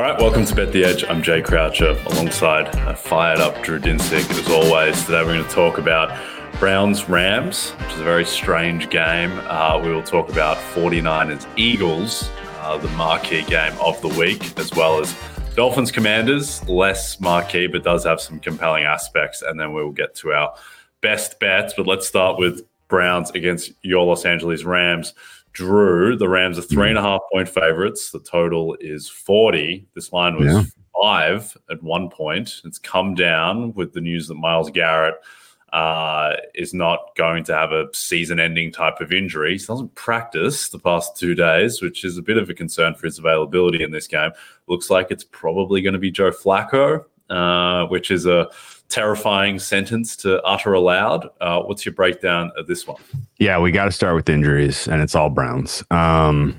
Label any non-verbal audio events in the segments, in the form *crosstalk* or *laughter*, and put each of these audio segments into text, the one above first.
All right, welcome to Bet the Edge. I'm Jay Croucher alongside a fired up Drew Dinsick. As always, today we're going to talk about Browns Rams, which is a very strange game. Uh, we will talk about 49ers Eagles, uh, the marquee game of the week, as well as Dolphins Commanders, less marquee, but does have some compelling aspects. And then we will get to our best bets. But let's start with Browns against your Los Angeles Rams. Drew, the Rams are three and a half point favorites. The total is 40. This line was Yeah. five at one point. It's come down with the news that Myles Garrett uh, is not going to have a season ending type of injury. He doesn't practice the past two days, which is a bit of a concern for his availability in this game. Looks like it's probably going to be Joe Flacco, uh, which is a terrifying sentence to utter aloud. Uh, what's your breakdown of this one? Yeah, we got to start with injuries, and it's all Browns. Um,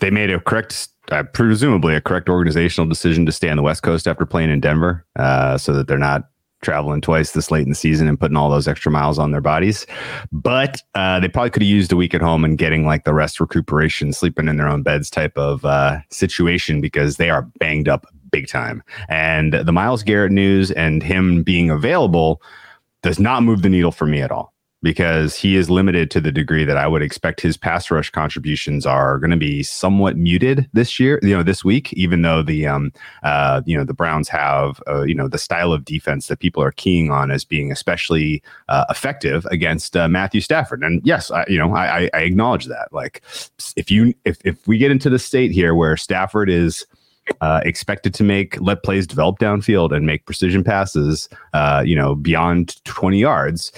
they made a correct, uh, presumably a correct organizational decision to stay on the West Coast after playing in Denver, uh, so that they're not traveling twice this late in the season and putting all those extra miles on their bodies. But uh, they probably could have used a week at home and getting like the rest recuperation, sleeping in their own beds type of uh, situation because they are banged up big time. And the Myles Garrett news and him being available does not move the needle for me at all because he is limited to the degree that I would expect his pass rush contributions are going to be somewhat muted this year, you know, this week, even though the, um, uh, you know, the Browns have, uh, you know, the style of defense that people are keying on as being especially uh, effective against uh, Matthew Stafford. And yes, I, you know, I, I- I acknowledge that. Like, if you, if, if we get into the state here where Stafford is, uh, expected to make let plays develop downfield and make precision passes, uh, you know, beyond 20 yards.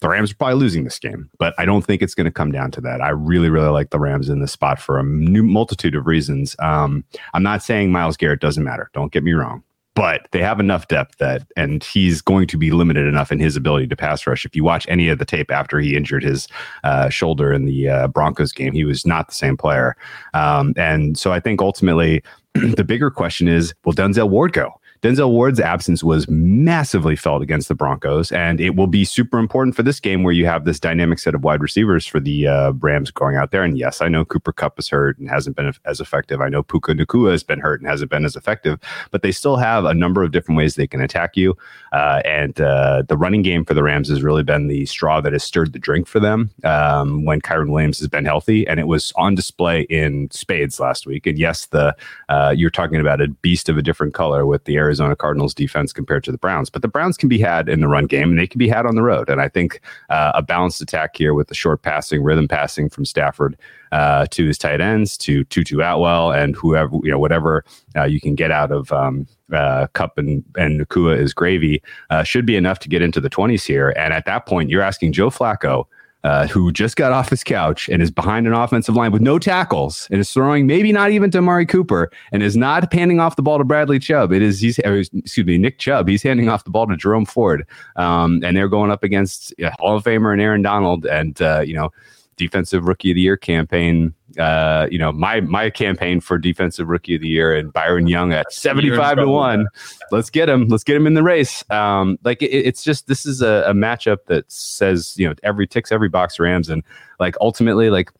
The Rams are probably losing this game, but I don't think it's going to come down to that. I really, really like the Rams in this spot for a new multitude of reasons. Um, I'm not saying Myles Garrett doesn't matter. Don't get me wrong, but they have enough depth that, and he's going to be limited enough in his ability to pass rush. If you watch any of the tape after he injured his uh, shoulder in the uh, Broncos game, he was not the same player. Um, and so I think ultimately *clears throat* the bigger question is will Denzel Ward go? Denzel Ward's absence was massively felt against the Broncos, and it will be super important for this game where you have this dynamic set of wide receivers for the uh, Rams going out there. And yes, I know Cooper Kupp is hurt and hasn't been as effective. I know Puka Nacua has been hurt and hasn't been as effective, but they still have a number of different ways they can attack you. Uh, and uh, the running game for the Rams has really been the straw that has stirred the drink for them um, when Kyren Williams has been healthy, and it was on display in spades last week. And yes, the uh, you're talking about a beast of a different color with the Arizona Cardinals defense compared to the Browns, but the Browns can be had in the run game and they can be had on the road. And I think uh, a balanced attack here with the short passing, rhythm passing from Stafford uh, to his tight ends to Tutu Atwell and whoever you know whatever uh, you can get out of um, uh, Kupp and and Nacua is gravy uh, should be enough to get into the 20s here. And at that point, you're asking Joe Flacco uh, who just got off his couch and is behind an offensive line with no tackles and is throwing maybe not even to Amari Cooper and is not handing off the ball to Bradley Chubb. It is he's excuse me Nick Chubb. He's handing off the ball to Jerome Ford, um, and they're going up against Hall of Famer and Aaron Donald, and uh, you know defensive rookie of the year campaign. Uh, you know, my my campaign for defensive rookie of the year and Byron Young at seventy five to one. Let's get him. Let's get him in the race. Um, like it, it's just this is a, a matchup that says you know every ticks every box Rams and like ultimately like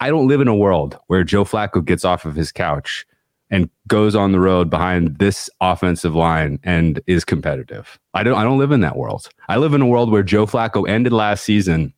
I don't live in a world where Joe Flacco gets off of his couch and goes on the road behind this offensive line and is competitive. I don't I don't live in that world. I live in a world where Joe Flacco ended last season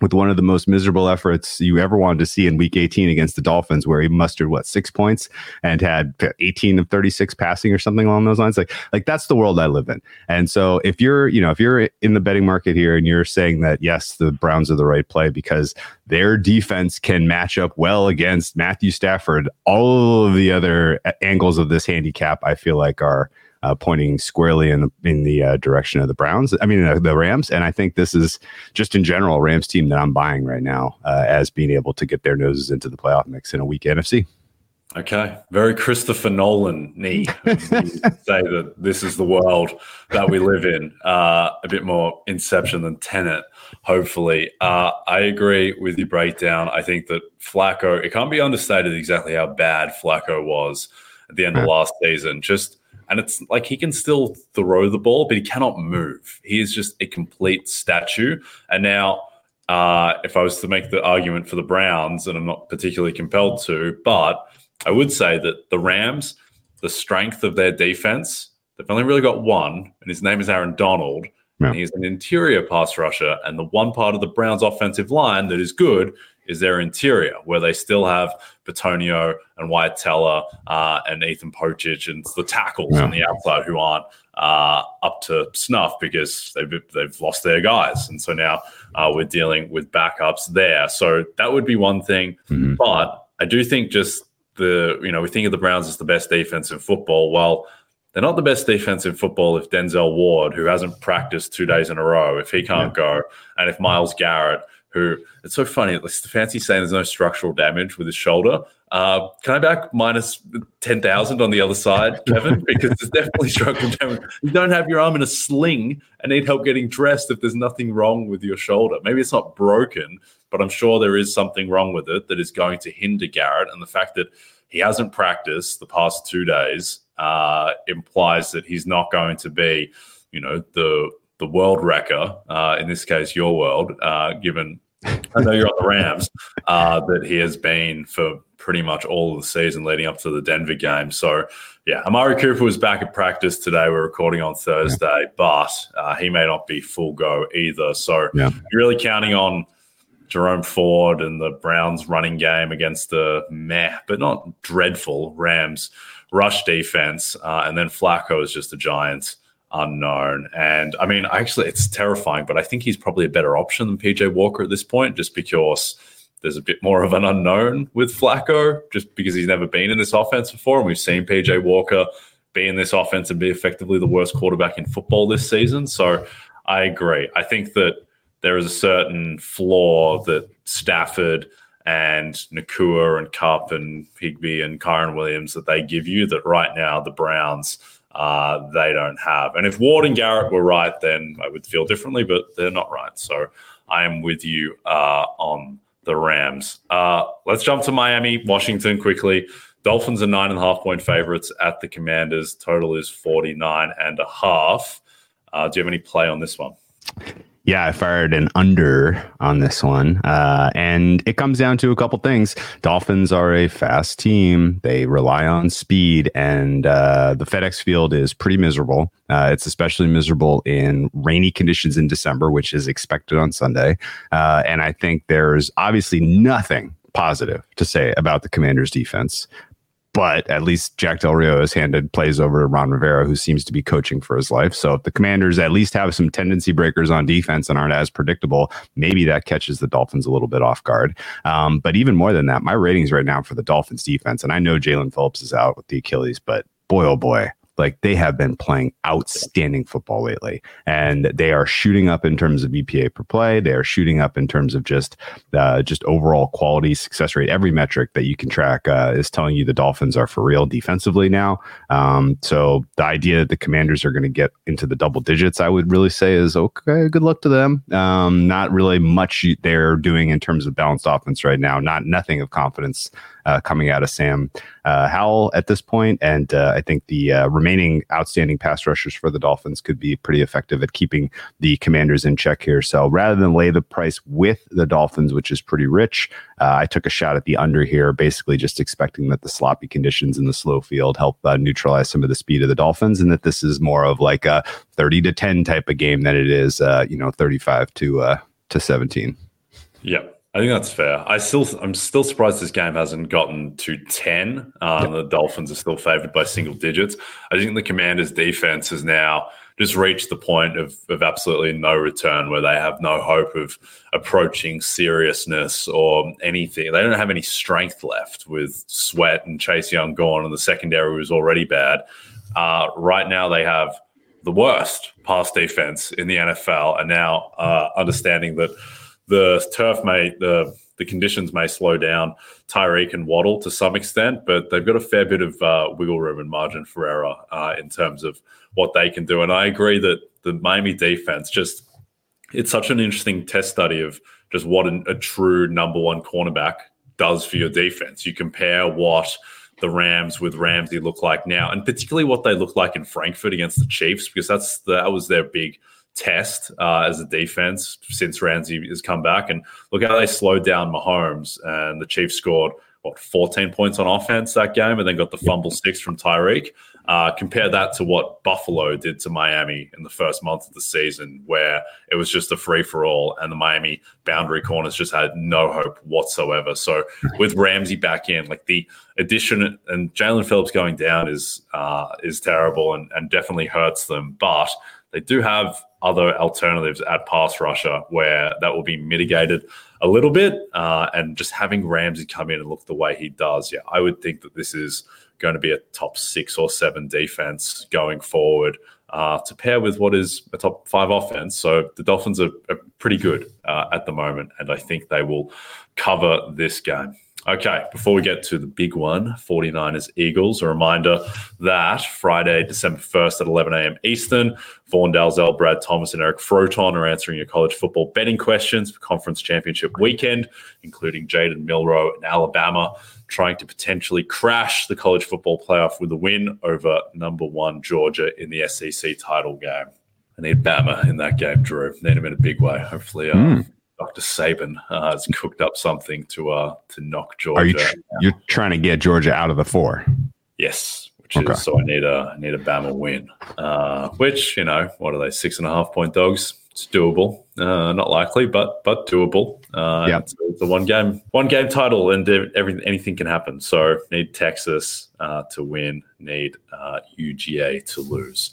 with one of the most miserable efforts you ever wanted to see in week 18 against the Dolphins, where he mustered what six points and had 18 of 36 passing or something along those lines. Like, like that's the world I live in. And so if you're, you know, if you're in the betting market here and you're saying that yes, the Browns are the right play because their defense can match up well against Matthew Stafford, all of the other angles of this handicap, I feel like are uh, pointing squarely in the, in the uh, direction of the Browns. I mean, uh, the Rams. And I think this is just in general Rams team that I'm buying right now uh, as being able to get their noses into the playoff mix in a weak NFC. Okay, very Christopher Nolan knee. *laughs* say that this is the world that we live in. Uh, a bit more Inception than Tenet, hopefully. Uh, I agree with your breakdown. I think that Flacco. It can't be understated exactly how bad Flacco was at the end of last season. Just and it's like he can still throw the ball, but he cannot move. He is just a complete statue. And now, uh, if I was to make the argument for the Browns, and I'm not particularly compelled to, but I would say that the Rams, the strength of their defense, they've only really got one, and his name is Aaron Donald. Yeah. And he's an interior pass rusher. And the one part of the Browns' offensive line that is good is their interior, where they still have Bitonio and Wyatt Teller uh, and Ethan Pocic and the tackles yeah. on the outside who aren't uh, up to snuff because they've they've lost their guys, and so now uh, we're dealing with backups there. So that would be one thing, mm-hmm. but I do think just the you know we think of the Browns as the best defense in football. Well. They're not the best defense in football if Denzel Ward, who hasn't practiced two days in a row, if he can't yeah. go, and if Myles Garrett, who it's so funny. Like fancy saying there's no structural damage with his shoulder. Uh, can I back minus 10,000 on the other side, *laughs* Kevin? Because there's definitely structural damage. You don't have your arm in a sling and need help getting dressed if there's nothing wrong with your shoulder. Maybe it's not broken, but I'm sure there is something wrong with it that is going to hinder Garrett. And the fact that he hasn't practiced the past two days uh, implies that he's not going to be, you know, the the world wrecker, uh, in this case, your world, uh, given I know you're on the Rams, *laughs* uh, that he has been for pretty much all of the season leading up to the Denver game. So, yeah, Amari Cooper was back at practice today. We're recording on Thursday, yeah. but uh, he may not be full go either. So, yeah. you're really counting on Jerome Ford and the Browns running game against the meh, but not dreadful Rams rush defense. Uh, and then Flacco is just the giant unknown. And I mean, actually, it's terrifying, but I think he's probably a better option than PJ Walker at this point, just because there's a bit more of an unknown with Flacco, just because he's never been in this offense before. And we've seen PJ Walker be in this offense and be effectively the worst quarterback in football this season. So I agree. I think that there is a certain flaw that Stafford and Nacua and Kupp and Higbee and Kyren Williams that they give you that right now the Browns – uh, they don't have. And if Ward and Garrett were right, then I would feel differently, but they're not right. So I am with you uh, on the Rams. Uh, let's jump to Miami, Washington quickly. Dolphins are nine and a half point favorites at the Commanders. Total is 49 and a half. Uh, do you have any play on this one? Yeah, I fired an under on this one. Uh, and it comes down to a couple things. Dolphins are a fast team, they rely on speed, and uh, the FedEx field is pretty miserable. Uh, it's especially miserable in rainy conditions in December, which is expected on Sunday. Uh, and I think there's obviously nothing positive to say about the Commanders' defense but at least Jack Del Rio has handed plays over to Ron Rivera, who seems to be coaching for his life. So if the Commanders at least have some tendency breakers on defense and aren't as predictable, maybe that catches the Dolphins a little bit off guard. Um, but even more than that, my ratings right now for the Dolphins defense, and I know Jaelan Phillips is out with the Achilles, but boy, oh boy, like they have been playing outstanding football lately and they are shooting up in terms of EPA per play. They are shooting up in terms of just, uh, just overall quality, success rate. Every metric that you can track uh, is telling you the Dolphins are for real defensively now. Um, so the idea that the commanders are going to get into the double digits, I would really say is okay. Good luck to them. Um, not really much they're doing in terms of balanced offense right now. Not nothing of confidence uh, coming out of Sam uh, Howell at this point, and uh, I think the uh, remaining outstanding pass rushers for the Dolphins could be pretty effective at keeping the Commanders in check here. So rather than lay the price with the Dolphins, which is pretty rich, uh, I took a shot at the under here, basically just expecting that the sloppy conditions in the slow field help neutralize some of the speed of the Dolphins, and that this is more of like a 30 to 10 type of game than it is, you know, 35 to to 17. Yep. I think that's fair. I still, I'm still surprised this game hasn't gotten to ten. Um, yep. The Dolphins are still favored by single digits. I think the Commanders' defense has now just reached the point of, of absolutely no return, where they have no hope of approaching seriousness or anything. They don't have any strength left with Sweat and Chase Young gone, and the secondary was already bad. Uh, right now, they have the worst pass defense in the NFL, and now uh, understanding that the turf may the the conditions may slow down Tyreek and Waddle to some extent, but they've got a fair bit of uh, wiggle room and margin for error uh, in terms of what they can do. And I agree that the Miami defense just it's such an interesting test study of just what an, a true number one cornerback does for your defense. You compare what the Rams with Ramsey look like now, and particularly what they look like in Frankfurt against the Chiefs, because that's that was their big test uh, as a defense since Ramsey has come back. And look how they slowed down Mahomes, and the Chiefs scored what 14 points on offense that game, and then got the fumble six from Tyreek. Uh, compare that to what Buffalo did to Miami in the first month of the season, where it was just a free for all, and the Miami boundary corners just had no hope whatsoever. So *laughs* with Ramsey back in, like the addition and Jaelan Phillips going down is uh, is terrible and, and definitely hurts them, but they do have other alternatives at pass rusher where that will be mitigated a little bit. Uh, and just having Ramsey come in and look the way he does, yeah, I would think that this is going to be a top six or seven defense going forward uh, to pair with what is a top five offense. So the Dolphins are, are pretty good uh, at the moment, and I think they will cover this game. Okay, before we get to the big one, 49ers Eagles, a reminder that Friday, December 1st at 11 a.m. Eastern, Vaughn Dalzell, Brad Thomas, and Eric Froton are answering your college football betting questions for conference championship weekend, including Jalen Milroe and Alabama trying to potentially crash the college football playoff with a win over number one Georgia in the SEC title game. I need Bama in that game, Drew. Need him in a big way. Hopefully, uh, mm. Dr. Saban uh, has cooked up something to uh, to knock Georgia. Are you tr- you're trying to get Georgia out of the four? Yes, which okay. is so I need a I need a Bama win. Uh, which you know what are they six and a half point dogs? It's doable. Uh, not likely, but but doable. Uh, yeah, it's, it's, a one game one game title, and everything anything can happen. So need Texas uh, to win. Need UGA to lose.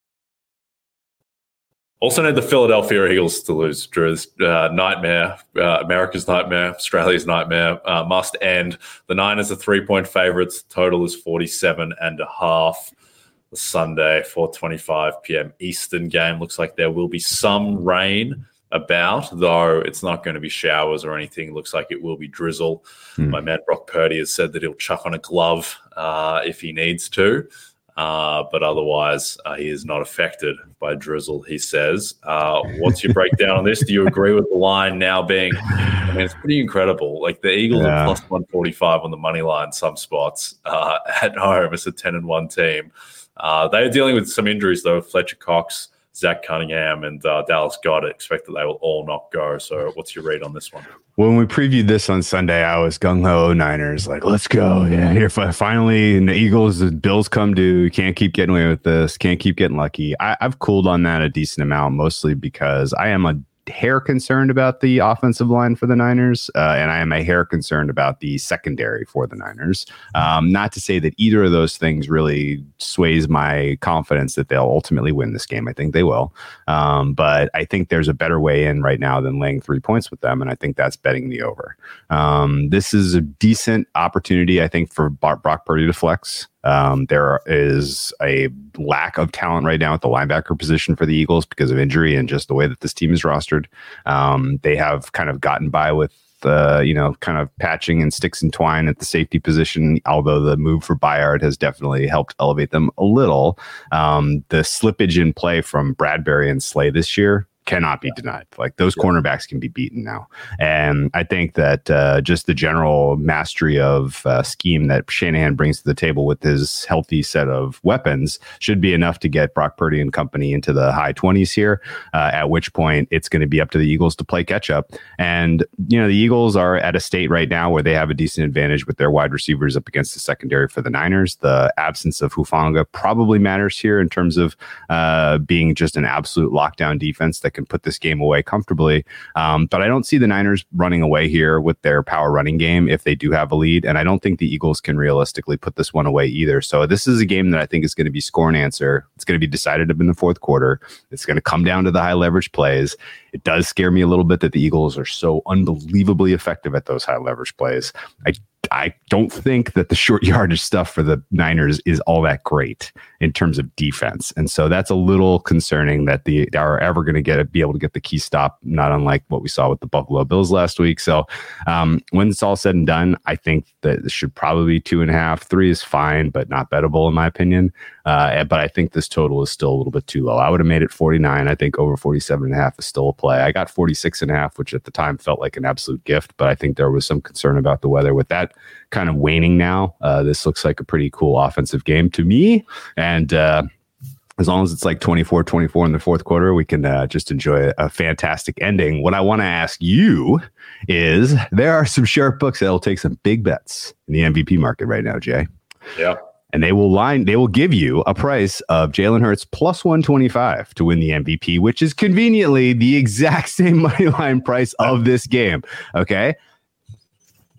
Also need the Philadelphia Eagles to lose, Drew's uh, nightmare, uh, America's nightmare, Australia's nightmare, uh, must end. The Niners are three point favorites. Total is 47 and a half. The Sunday, 4.25 p.m. Eastern game. Looks like there will be some rain about, though it's not going to be showers or anything. Looks like it will be drizzle. Hmm. My man Brock Purdy has said that he'll chuck on a glove uh, if he needs to. Uh, but otherwise, uh, he is not affected by drizzle, he says. Uh, what's your breakdown on this? Do you agree with the line now being, I mean, it's pretty incredible. Like the Eagles yeah. are plus 145 on the money line, some spots uh, *laughs* at home. It's a 10 and 1 team. Uh, they are dealing with some injuries, though. Fletcher Cox Zach Cunningham and uh, Dallas Goedert. Expect that they will all not go. So, what's your read on this one? When we previewed this on Sunday, I was gung ho Niners, like, let's go. Yeah, here finally, and the Eagles, the Bills come due. Can't keep getting away with this. Can't keep getting lucky. I, I've cooled on that a decent amount, mostly because I am a hair concerned about the offensive line for the Niners, uh, and I am a hair concerned about the secondary for the Niners. Um, not to say that either of those things really sways my confidence that they'll ultimately win this game. I think they will, um, but I think there's a better way in right now than laying three points with them, and I think that's betting the over. Um, this is a decent opportunity, I think, for Brock Purdy to flex. Um, there is a lack of talent right now at the linebacker position for the Eagles because of injury and just the way that this team is rostered. Um, they have kind of gotten by with uh, you know, kind of patching and sticks and twine at the safety position. Although the move for Byard has definitely helped elevate them a little. Um, the slippage in play from Bradberry and Slay this year cannot be yeah. denied. Like those yeah. cornerbacks can be beaten now. And I think that uh, just the general mastery of uh, scheme that Shanahan brings to the table with his healthy set of weapons should be enough to get Brock Purdy and company into the high 20s here, uh, at which point it's going to be up to the Eagles to play catch up. And, you know, the Eagles are at a state right now where they have a decent advantage with their wide receivers up against the secondary for the Niners. The absence of Hufanga probably matters here in terms of uh, being just an absolute lockdown defense that can put this game away comfortably. Um, but I don't see the Niners running away here with their power running game if they do have a lead. And I don't think the Eagles can realistically put this one away either. So this is a game that I think is going to be score and answer. It's going to be decided up in the fourth quarter. It's going to come down to the high leverage plays. It does scare me a little bit that the Eagles are so unbelievably effective at those high leverage plays. I I don't think that the short *laughs* yardage stuff for the Niners is all that great in terms of defense, and so that's a little concerning that the are ever going to get be able to get the key stop, not unlike what we saw with the Buffalo Bills last week. So um, when it's all said and done, I think that it should probably be two and a half. Three is fine, but not bettable in my opinion. Uh, but I think this total is still a little bit too low. I would have made it 49. I think over 47 and a half is still a play. I got 46 and a half, which at the time felt like an absolute gift, but I think there was some concern about the weather. With that kind of waning now, uh, this looks like a pretty cool offensive game to me. And, uh, as long as it's like 24 24 in the fourth quarter, we can uh, just enjoy a fantastic ending. What I want to ask you is there are some sharp books that will take some big bets in the MVP market right now, Jay. Yeah and they will line they will give you a price of Jalen Hurts plus 125 to win the MVP, which is conveniently the *laughs* exact same money line price of this game. Okay.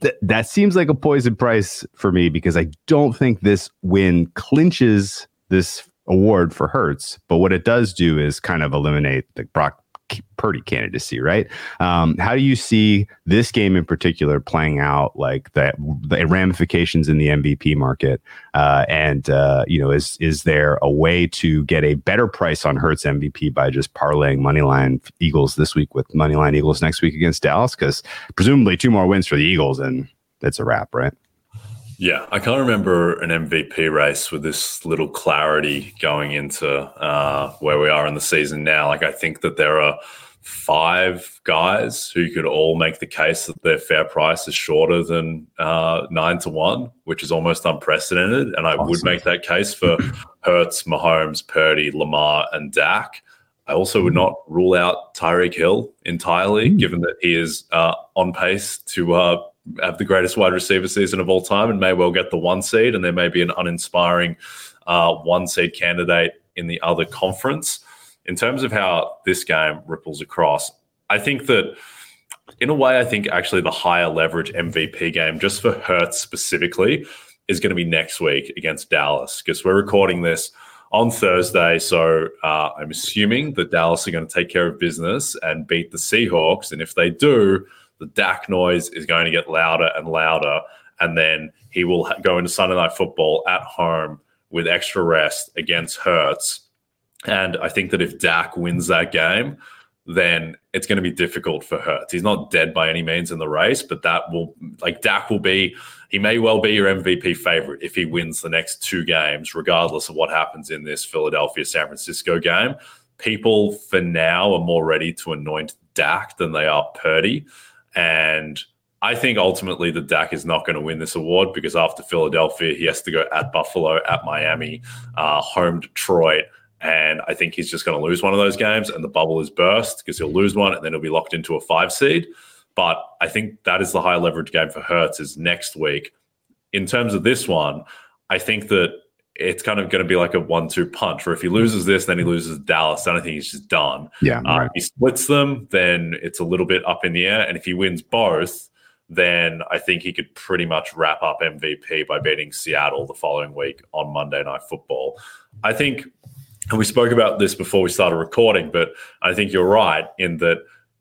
Th- that seems like a poison price for me because I don't think this win clinches this award for Hurts. But what it does do is kind of eliminate the Brock Purdy candidacy, right? Um, how do you see this game in particular playing out, like the, the ramifications in the MVP market? Uh, and uh, you know, is is there a way to get a better price on Hurts MVP by just parlaying moneyline Eagles this week with moneyline Eagles next week against Dallas? Because presumably two more wins for the Eagles, and it's a wrap, right? Yeah, I can't remember an MVP race with this little clarity going into uh, where we are in the season now. Like, I think that there are five guys who could all make the case that their fair price is shorter than uh, nine to one, which is almost unprecedented. And I awesome. would make that case for *laughs* Hurts, Mahomes, Purdy, Lamar, and Dak. I also would not rule out Tyreek Hill entirely, mm. given that he is uh, on pace to uh, have the greatest wide receiver season of all time and may well get the one seed. And there may be an uninspiring uh, one seed candidate in the other conference. In terms of how this game ripples across, I think that in a way, I think actually the higher leverage MVP game, just for Hurts specifically, is going to be next week against Dallas because we're recording this on Thursday. So uh, I'm assuming that Dallas are going to take care of business and beat the Seahawks. And if they do, the Dak noise is going to get louder and louder. And then he will go into Sunday Night Football at home with extra rest against Hurts. And I think that if Dak wins that game, then it's going to be difficult for Hurts. He's not dead by any means in the race, but that will, like, Dak will be, he may well be your MVP favorite if he wins the next two games, regardless of what happens in this Philadelphia San Francisco game. People for now are more ready to anoint Dak than they are Purdy. And I think ultimately the Dak is not going to win this award because after Philadelphia, he has to go at Buffalo, at Miami, uh, home Detroit, And I think he's just going to lose one of those games and the bubble is burst because he'll lose one and then he'll be locked into a five seed. But I think that is the high leverage game for Hurts is next week. In terms of this one, I think that it's kind of going to be like a one-two punch. Where if he loses this, then he loses Dallas. Then I think he's just done. Yeah, uh, right. He splits them, then it's a little bit up in the air. And if he wins both, then I think he could pretty much wrap up MVP by beating Seattle the following week on Monday Night Football. I think, and we spoke about this before we started recording, but I think you're right in that.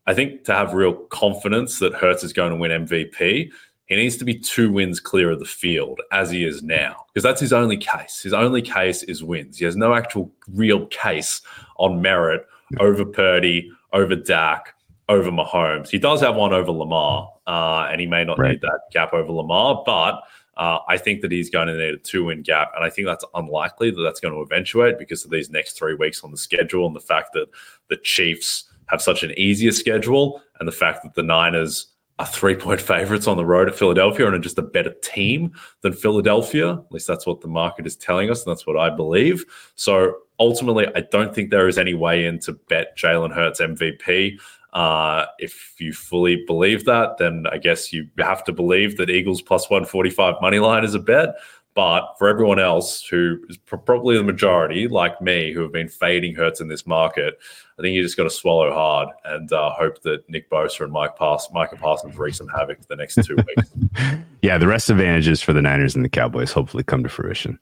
I think to have real confidence that Hurts is going to win MVP, he needs to be two wins clear of the field as he is now, because that's his only case. His only case is wins. He has no actual real case on merit over Purdy, over Dak, over Mahomes. He does have one over Lamar, uh, and he may not right. need that gap over Lamar, but uh, I think that he's going to need a two win gap. And I think that's unlikely that that's going to eventuate because of these next three weeks on the schedule and the fact that the Chiefs have such an easier schedule and the fact that the Niners are three point favorites on the road at Philadelphia and are just a better team than Philadelphia. At least that's what the market is telling us, and that's what I believe. So ultimately, I don't think there is any way in to bet Jalen Hurts MVP. Uh, if you fully believe that, then I guess you have to believe that Eagles plus 145 money line is a bet. But for everyone else who is probably the majority, like me, who have been fading Hurts in this market, I think you just got to swallow hard and uh, hope that Nick Bosa and Mike Pass- Micah Parsons wreak some havoc for the next two weeks. *laughs* yeah, the rest advantages for the Niners and the Cowboys hopefully come to fruition.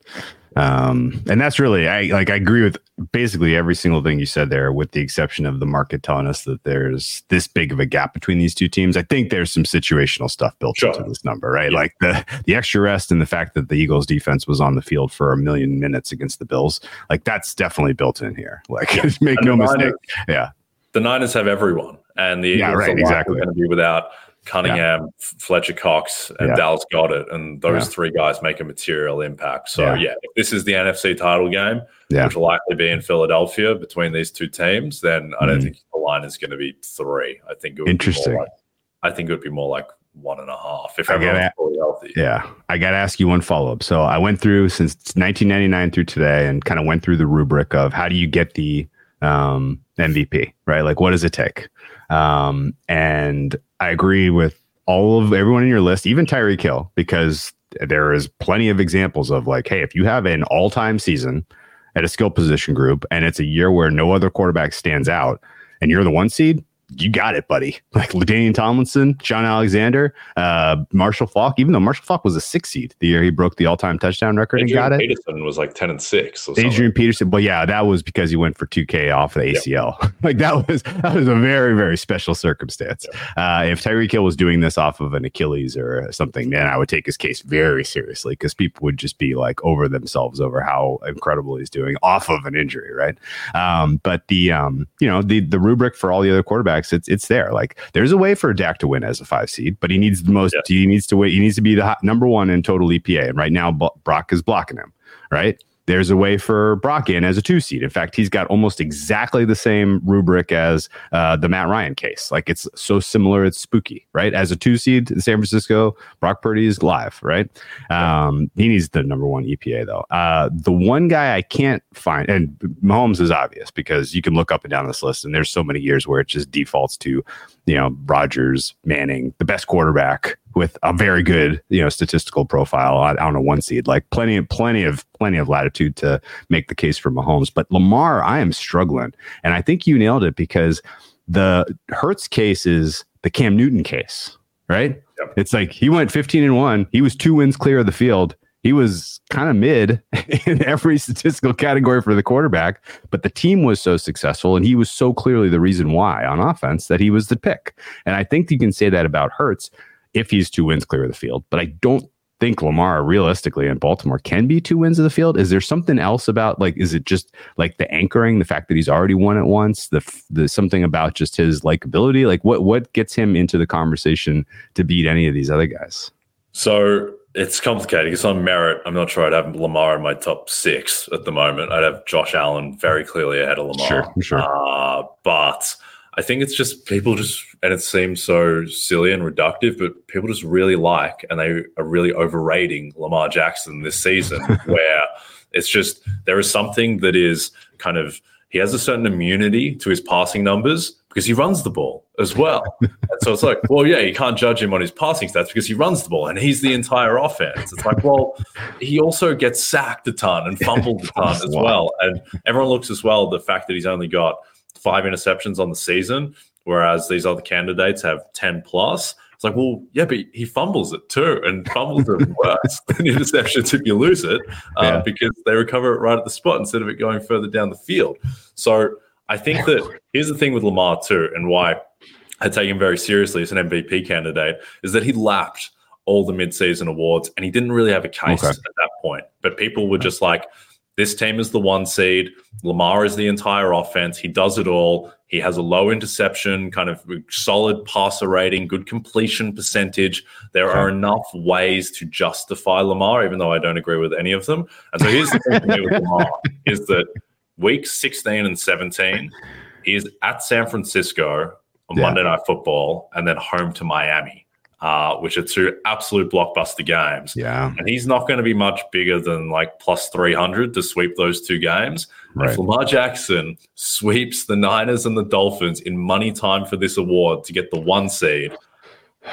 Um, and that's really I like I agree with basically every single thing you said there, with the exception of the market telling us that there's this big of a gap between these two teams. I think there's some situational stuff built sure. into this number, right? Yeah. Like the the extra rest and the fact that the Eagles defense was on the field for a million minutes against the Bills, like that's definitely built in here. Like yeah. *laughs* make and no mistake. yeah. The Niners have everyone. And the Eagles yeah, right, exactly. going to be without Cunningham, yeah. Fletcher Cox, and yeah. Dallas Goedert, and those yeah. three guys make a material impact. So yeah. if this is the NFC title game, which will likely be in Philadelphia between these two teams, then I don't mm. think the line is going to be three. I think it would interesting. Be like, I think it would be more like one and a half if everyone's fully healthy. Yeah, I got to ask you one follow up. So I went through since 1999 through today, and kind of went through the rubric of how do you get the um, MVP, right? Like, what does it take? Um, and I agree with all of everyone in your list, even Tyreek Hill, because there is plenty of examples of like, hey, if you have an all time season at a skill position group and it's a year where no other quarterback stands out and you're the one seed, you got it, buddy. Like LaDainian Tomlinson, Shaun Alexander, uh, Marshall Faulk, even though Marshall Faulk was a six seed the year he broke the all time touchdown record Adrian and got Peterson it. Peterson was like 10 and six. Adrian Peterson, but yeah, that was because he went for 2K off the ACL. Yep. *laughs* like that was that was a very, very special circumstance. Yep. Uh, if Tyreek Hill was doing this off of an Achilles or something, then I would take his case very seriously because people would just be like over themselves over how incredible he's doing off of an injury, right? Um, but the um, you know, the the rubric for all the other quarterbacks, it's it's there. Like there's a way for Dak to win as a five seed, but he needs the most. Yeah. He needs to wait. He needs to be the hot, number one in total EPA, and right now Brock is blocking him. Right there's a way for Brock in as a two seed. In fact, he's got almost exactly the same rubric as uh, the Matt Ryan case. Like it's so similar, it's spooky, right? As a two seed in San Francisco, Brock Purdy is live, right? Um, he needs the number one EPA though. Uh, the one guy I can't find, and Mahomes is obvious because you can look up and down this list, and there's so many years where it just defaults to, you know, Rodgers, Manning, the best quarterback with a very good, you know, statistical profile on, on a one seed. Like plenty of plenty of plenty of latitude to make the case for Mahomes. But Lamar, I am struggling. And I think you nailed it because the Hurts case is the Cam Newton case, right? Yep. It's like he went 15 and 1. He was two wins clear of the field. He was kind of mid *laughs* in every statistical category for the quarterback, but the team was so successful and he was so clearly the reason why on offense that he was the pick. And I think you can say that about Hurts if he's two wins clear of the field. But I don't think Lamar realistically in Baltimore can be two wins of the field. Is there something else about like is it just like the anchoring, the fact that he's already won it once, the the something about just his likability? Like what what gets him into the conversation to beat any of these other guys? So it's complicated because on merit, I'm not sure I'd have Lamar in my top six at the moment. I'd have Josh Allen very clearly ahead of Lamar. Sure, sure. Uh, but I think it's just people just, and it seems so silly and reductive, but people just really like and they are really overrating Lamar Jackson this season, *laughs* where It's just there is something that is kind of he has a certain immunity to his passing numbers because he runs the ball as well. *laughs* and so it's like, well, yeah, you can't judge him on his passing stats because he runs the ball and he's the entire offense. It's like, well, he also gets sacked a ton and fumbled a *laughs* ton as well. And everyone looks as well the fact that he's only got five interceptions on the season, whereas these other candidates have 10 plus. It's like, well, yeah, but he fumbles it too, and fumbles are worse *laughs* than interceptions if you lose it uh, yeah. because they recover it right at the spot instead of it going further down the field. So I think that here's the thing with Lamar too, and why I take him very seriously as an MVP candidate is that he lapped all the midseason awards and he didn't really have a case okay. at that point. But people were just like, this team is the one seed. Lamar is the entire offense. He does it all. He has a low interception, kind of solid passer rating, good completion percentage. There are enough ways to justify Lamar, even though I don't agree with any of them. And so here's the thing with Lamar *laughs* is that week 16 and 17, he is at San Francisco on yeah. Monday Night Football and then home to Miami uh, which are two absolute blockbuster games. Yeah. And he's not going to be much bigger than like plus 300 to sweep those two games. Right. If Lamar Jackson sweeps the Niners and the Dolphins in money time for this award to get the one seed,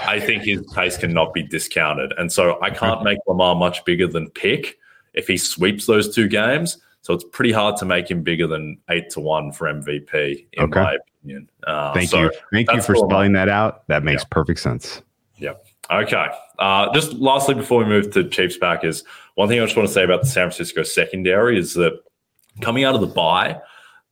I think his case cannot be discounted. And so I can't make Lamar much bigger than pick if he sweeps those two games. So it's pretty hard to make him bigger than eight to one for MVP, in okay. my opinion. Uh, Thank so you. Thank you for spelling that out. That makes yeah. perfect sense. Yeah. Okay. Uh, just lastly, before we move to Chiefs Packers, one thing I just want to say about the San Francisco secondary is that coming out of the bye,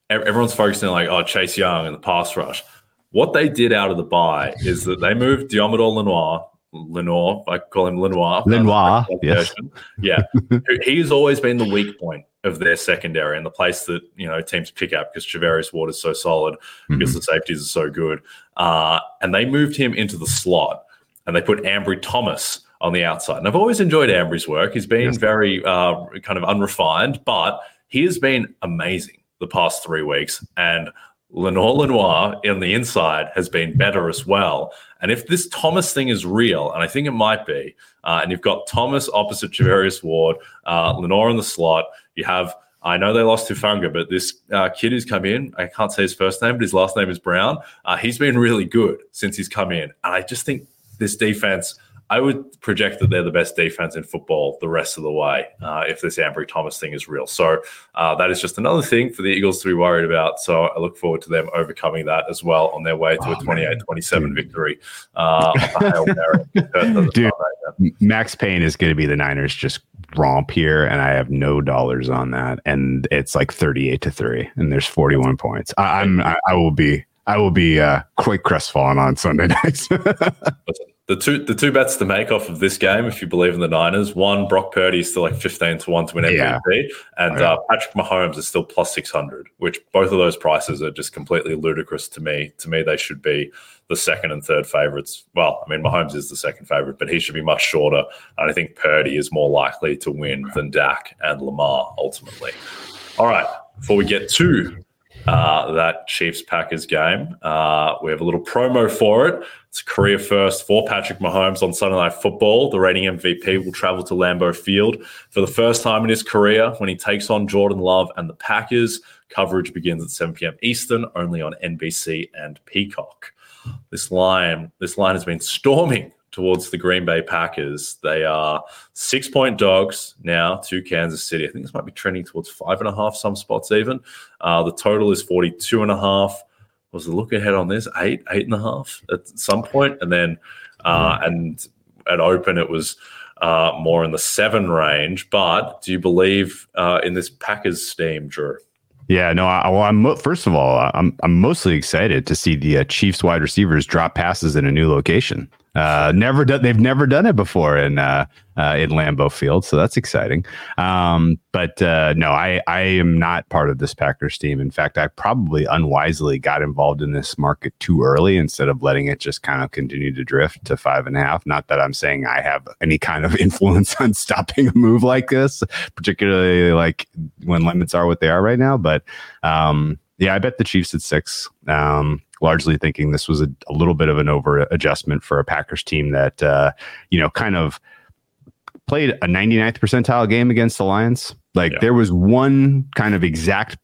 everyone's focusing on like, oh, Chase Young and the pass rush. What they did out of the bye is that they moved Deommodore Lenoir, Lenoir, I call him Lenoir. Lenoir, yes. Yeah. *laughs* He's always been the weak point of their secondary and the place that, you know, teams pick up because Charvarius Ward is so solid, because mm-hmm. the safeties are so good. Uh, and they moved him into the slot and they put Ambry Thomas on the outside. And I've always enjoyed Ambry's work. He's been yes. very uh, kind of unrefined, but he has been amazing the past three weeks. And Lenore Lenoir in the inside has been better as well. And if this Thomas thing is real, and I think it might be, uh, and you've got Thomas opposite Charvarius Ward, uh, Lenoir in the slot, you have I know they lost Hufanga, but this uh, kid who's come in, I can't say his first name, but his last name is Brown. Uh, he's been really good since he's come in. And I just think this defense, I would project that they're the best defense in football the rest of the way uh, if this Ambry Thomas thing is real. So uh, that is just another thing for the Eagles to be worried about. So I look forward to them overcoming that as well on their way to oh, a 28 27 victory. Uh, *laughs* Dude, Max Payne is going to be the Niners just romp here, and I have no dollars on that. And it's like 38 to 3, and there's 41 points. I, I'm, I, I will be I will be uh, quite crestfallen on Sunday *laughs* nights. the two the two bets to make off of this game, if you believe in the Niners, one Brock Purdy is still like fifteen to one to win MVP, yeah. and uh, Patrick Mahomes is still plus six hundred. Which both of those prices are just completely ludicrous to me. To me, they should be the second and third favorites. Well, I mean, Mahomes is the second favorite, but he should be much shorter. And I think Purdy is more likely to win than Dak and Lamar ultimately. All right, before we get to uh, that Chiefs Packers game. Uh, we have a little promo for it. It's career first for Patrick Mahomes on Sunday Night Football. The reigning MVP will travel to Lambeau Field for the first time in his career when he takes on Jordan Love and the Packers. Coverage begins at 7 p.m. Eastern, only on NBC and Peacock. This line, this line has been storming towards the Green Bay Packers. They are six point dogs now to Kansas City. I think this might be trending towards five and a half, some spots even. Uh, the total is 42 and a half. Was the look ahead on this? Eight, eight and a half at some point. And then, uh, and at open, it was uh, more in the seven range. But do you believe uh, in this Packers steam, Drew? Yeah, no. I, well, I'm first of all, I'm I'm mostly excited to see the uh, Chiefs wide receivers drop passes in a new location. Uh, never done. They've never done it before in uh, uh, in Lambeau Field, so that's exciting. Um, but uh, no, I I am not part of this Packers team. In fact, I probably unwisely got involved in this market too early instead of letting it just kind of continue to drift to five and a half. Not that I'm saying I have any kind of *laughs* influence on stopping a move like this, particularly like when limits are what they are right now. But um, yeah, I bet the Chiefs at six. Um, largely thinking this was a, a little bit of an over adjustment for a Packers team that, uh, you know, kind of played a 99th percentile game against the Lions. Like Yeah. there was one kind of exact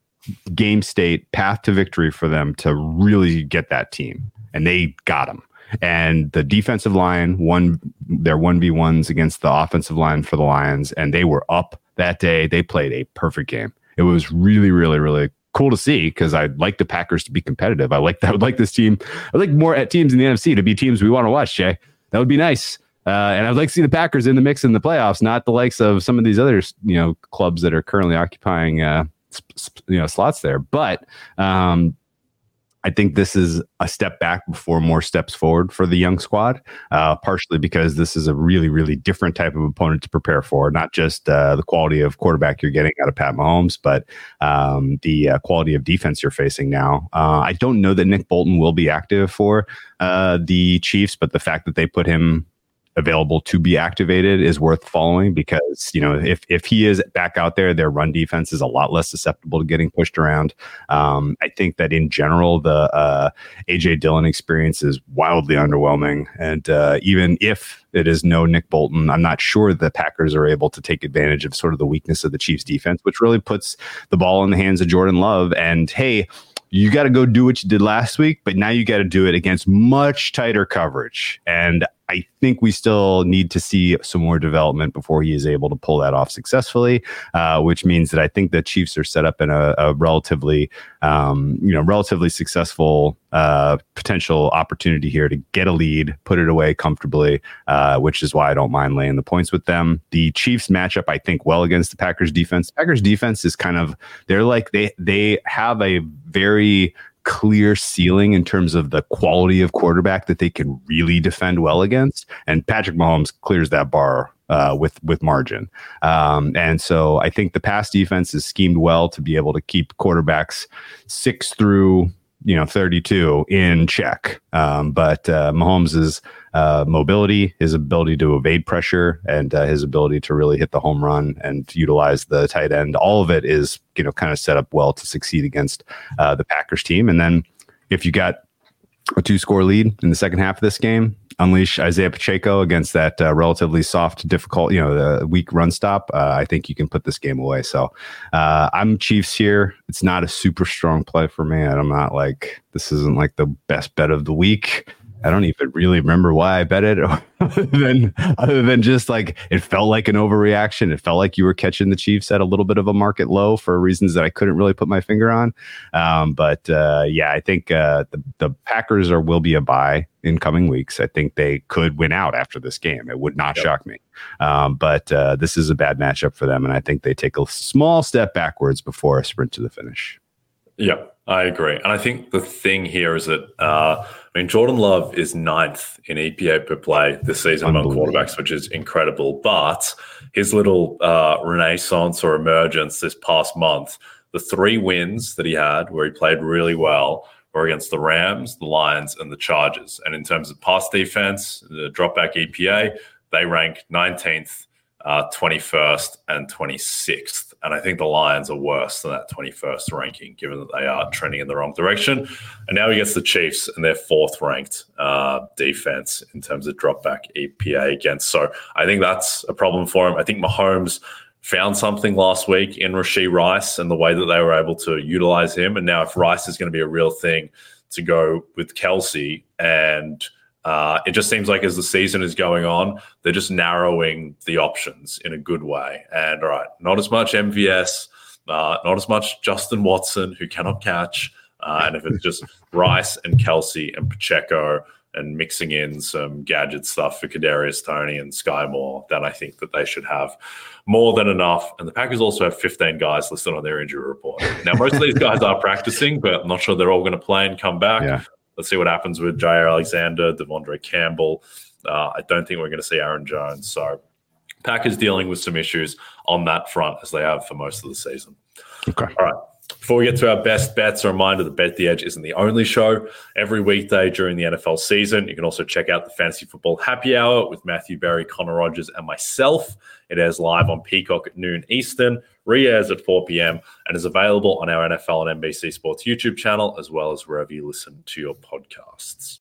game state path to victory for them to really get that team, and they got them. And the defensive line won their one v ones against the offensive line for the Lions, and they were up that day. They played a perfect game. It was really, really, really cool to see because I like the Packers to be competitive. I like that. *laughs* I would like this team. I like more at teams in the NFC to be teams we want to watch. Jay, that would be nice. Uh, and I'd like to see the Packers in the mix in the playoffs, not the likes of some of these other you know clubs that are currently occupying uh, you know slots there. But um, I think this is a step back before more steps forward for the young squad. Uh, partially because this is a really, really different type of opponent to prepare for. Not just uh, the quality of quarterback you're getting out of Pat Mahomes, but um, the uh, quality of defense you're facing now. Uh, I don't know that Nick Bolton will be active for uh, the Chiefs, but the fact that they put him available to be activated is worth following because you know if if he is back out there, their run defense is a lot less susceptible to getting pushed around. Um, I think that in general, the uh, AJ Dillon experience is wildly underwhelming, and uh, even if it is no Nick Bolton, I'm not sure the Packers are able to take advantage of sort of the weakness of the Chiefs defense, which really puts the ball in the hands of Jordan Love. And hey, you got to go do what you did last week, but now you got to do it against much tighter coverage. And I think we still need to see some more development before he is able to pull that off successfully, uh, which means that I think the Chiefs are set up in a, a relatively, um, you know, relatively successful uh, potential opportunity here to get a lead, put it away comfortably, uh, which is why I don't mind laying the points with them. The Chiefs matchup, I think, well against the Packers defense. Packers defense is kind of they're like they they have a very clear ceiling in terms of the quality of quarterback that they can really defend well against. And Patrick Mahomes clears that bar uh, with with margin. Um, and so I think the pass defense is schemed well to be able to keep quarterbacks six through you know 32 in check. Um, but uh, Mahomes' uh, mobility, his ability to evade pressure, and uh, his ability to really hit the home run and utilize the tight end, all of it is you know kind of set up well to succeed against uh, the Packers team. And then if you got a two score lead in the second half of this game. Unleash Isaiah Pacheco against that uh, relatively soft, difficult, you know, the weak run stop. Uh, I think you can put this game away. So uh, I'm Chiefs here. It's not a super strong play for me. I'm not like this isn't like the best bet of the week. I don't even really remember why I bet it, *laughs* other than other than just like it felt like an overreaction. It felt like you were catching the Chiefs at a little bit of a market low for reasons that I couldn't really put my finger on. Um, but uh, yeah, I think uh, the the Packers are will be a buy in coming weeks. I think they could win out after this game. It would not Yep. shock me. Um, but uh, this is a bad matchup for them, and I think they take a small step backwards before a sprint to the finish. Yeah, I agree. And I think the thing here is that, uh, I mean, Jordan Love is ninth in EPA per play this season among quarterbacks, which is incredible. But his little uh, renaissance or emergence this past month, the three wins that he had where he played really well were against the Rams, the Lions, and the Chargers. And in terms of pass defense, the dropback EPA, they rank 19th, uh, 21st, and 26th. And I think the Lions are worse than that 21st ranking, given that they are trending in the wrong direction. And now he gets the Chiefs, and they're fourth ranked uh, defense in terms of dropback EPA against. So I think that's a problem for him. I think Mahomes found something last week in Rashee Rice and the way that they were able to utilize him. And now, if Rice is going to be a real thing, to go with Kelce and uh, it just seems like as the season is going on, they're just narrowing the options in a good way. And all right, not as much MVS, uh, not as much Justin Watson, who cannot catch. Uh, and if it's just *laughs* Rice and Kelce and Pacheco and mixing in some gadget stuff for Kadarius Toney and Sky Moore, then I think that they should have more than enough. And the Packers also have 15 guys listed on their injury report. Now, most of these guys are *laughs* practicing, but I'm not sure they're all going to play and come back. Yeah. Let's see what happens with Jaire Alexander, De'Vondre Campbell. Uh, I don't think we're going to see Aaron Jones. So, Packers dealing with some issues on that front as they have for most of the season. Okay. All right. Before we get to our best bets, a reminder that Bet the Edge isn't the only show. Every weekday during the NFL season, you can also check out the Fantasy Football Happy Hour with Matthew Berry, Connor Rogers, and myself. It airs live on Peacock at noon Eastern, re airs at 4 p.m., and is available on our NFL and NBC Sports YouTube channel, as well as wherever you listen to your podcasts.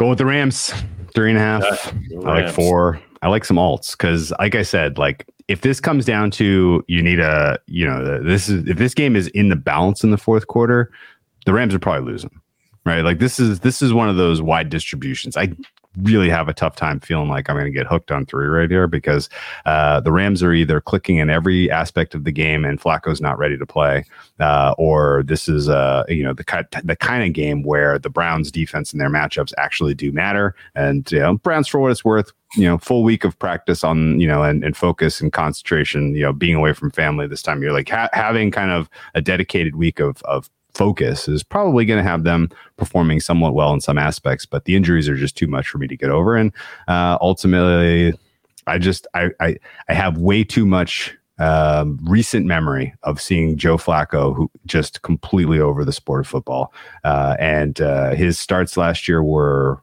Go with the Rams, three and a half. Yeah, I like four. I like some alts because, like I said, like if this comes down to you need a, you know, this is if this game is in the balance in the fourth quarter, the Rams are probably losing, right? Like this is this is one of those wide distributions. I really have a tough time feeling like I'm going to get hooked on three right here because uh, the Rams are either clicking in every aspect of the game and Flacco's not ready to play, uh, or this is uh, you know the kind the kind of game where the Browns defense and their matchups actually do matter. And you know, Browns for what it's worth, you know, full week of practice on you know and, and focus and concentration. You know, being away from family this time, you're like ha- having kind of a dedicated week of of focus is probably going to have them performing somewhat well in some aspects, but the injuries are just too much for me to get over. And uh, ultimately, I just I, I I have way too much um, recent memory of seeing Joe Flacco, who just completely over the sport of football, uh, and uh, his starts last year were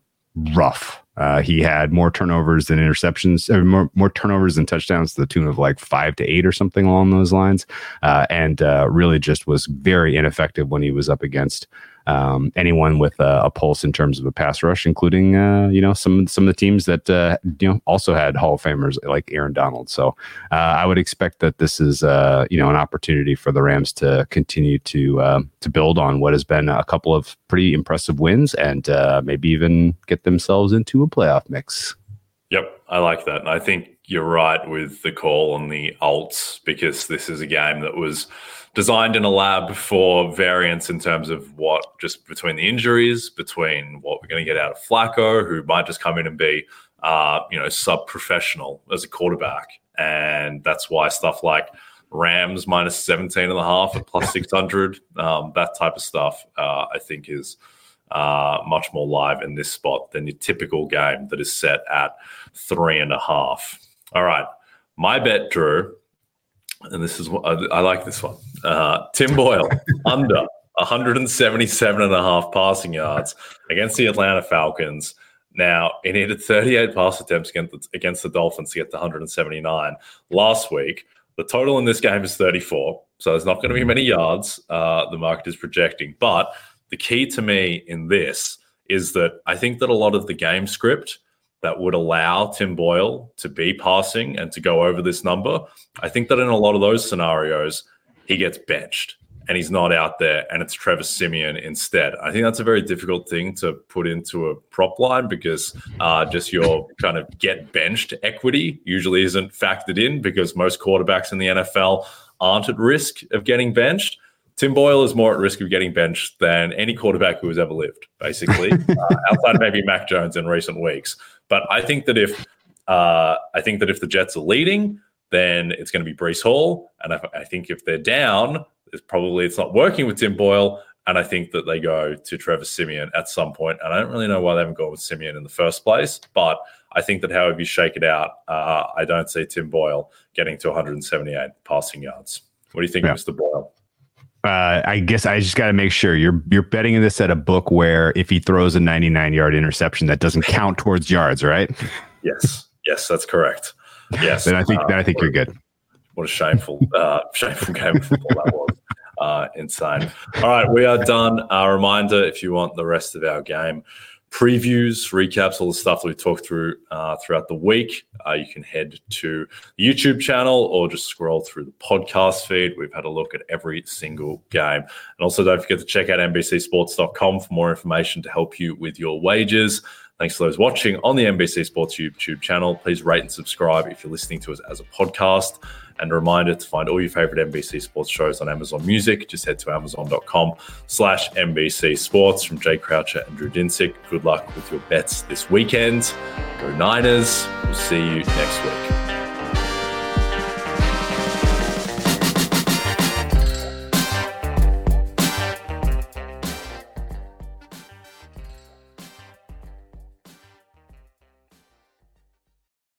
rough. Uh, he had more turnovers than interceptions, or more, more turnovers than touchdowns to the tune of like five to eight or something along those lines. Uh, and uh, really just was very ineffective when he was up against um, anyone with a, a pulse in terms of a pass rush, including uh, you know some some of the teams that uh, you know also had Hall of Famers like Aaron Donald. So uh, I would expect that this is uh, you know an opportunity for the Rams to continue to uh, to build on what has been a couple of pretty impressive wins and uh, maybe even get themselves into a playoff mix. Yep, I like that. And I think you're right with the call on the alts because this is a game that was designed in a lab for variance in terms of what just between the injuries, between what we're going to get out of Flacco, who might just come in and be, uh, you know, sub professional as a quarterback. And that's why stuff like Rams minus 17 and a half at plus 600, um, that type of stuff, uh, I think is uh, much more live in this spot than your typical game that is set at three and a half. All right. My bet, Drew, and this is what I, I like this one. Uh, Tim Boyle *laughs* under 177 and a half passing yards against the Atlanta Falcons. Now, he needed 38 pass attempts against, against the Dolphins to get to 179 last week. The total in this game is 34, so there's not going to be many yards uh, the market is projecting. But the key to me in this is that I think that a lot of the game script that would allow Tim Boyle to be passing and to go over this number, I think that in a lot of those scenarios, he gets benched and he's not out there and it's Trevor Siemian instead. I think that's a very difficult thing to put into a prop line because uh, just your kind of get benched equity usually isn't factored in because most quarterbacks in the NFL aren't at risk of getting benched. Tim Boyle is more at risk of getting benched than any quarterback who has ever lived, basically, *laughs* uh, outside of maybe Mac Jones in recent weeks. But I think that if uh, I think that if the Jets are leading, then it's going to be Breece Hall, and I, I think if they're down, it's probably it's not working with Tim Boyle, and I think that they go to Trevor Siemian at some point. And I don't really know why they haven't gone with Siemian in the first place, but I think that however you shake it out, uh, I don't see Tim Boyle getting to 178 passing yards. What do you think, Yeah. Mr. Boyle? Uh, I guess I just got to make sure you're you're betting in this at a book where if he throws a 99 yard interception, that doesn't count towards yards, right? Yes, yes, that's correct. Yes, then I think uh, then I think you're good. What a shameful, uh, *laughs* shameful game of football that was. Uh, insane. All right, we are done. A reminder: if you want the rest of our game previews, recaps, all the stuff that we talked through uh, throughout the week, uh, you can head to the YouTube channel or just scroll through the podcast feed. We've had a look at every single game. And also, don't forget to check out NBCSports.com for more information to help you with your wages. Thanks to those watching on the NBC Sports YouTube channel. Please rate and subscribe if you're listening to us as a podcast. And a reminder to find all your favorite NBC Sports shows on Amazon Music. Just head to amazon.com slash NBC Sports. From Jay Croucher and Drew Dinsick, good luck with your bets this weekend. Go Niners. We'll see you next week.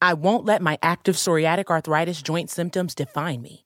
I won't let my active psoriatic arthritis joint symptoms define me.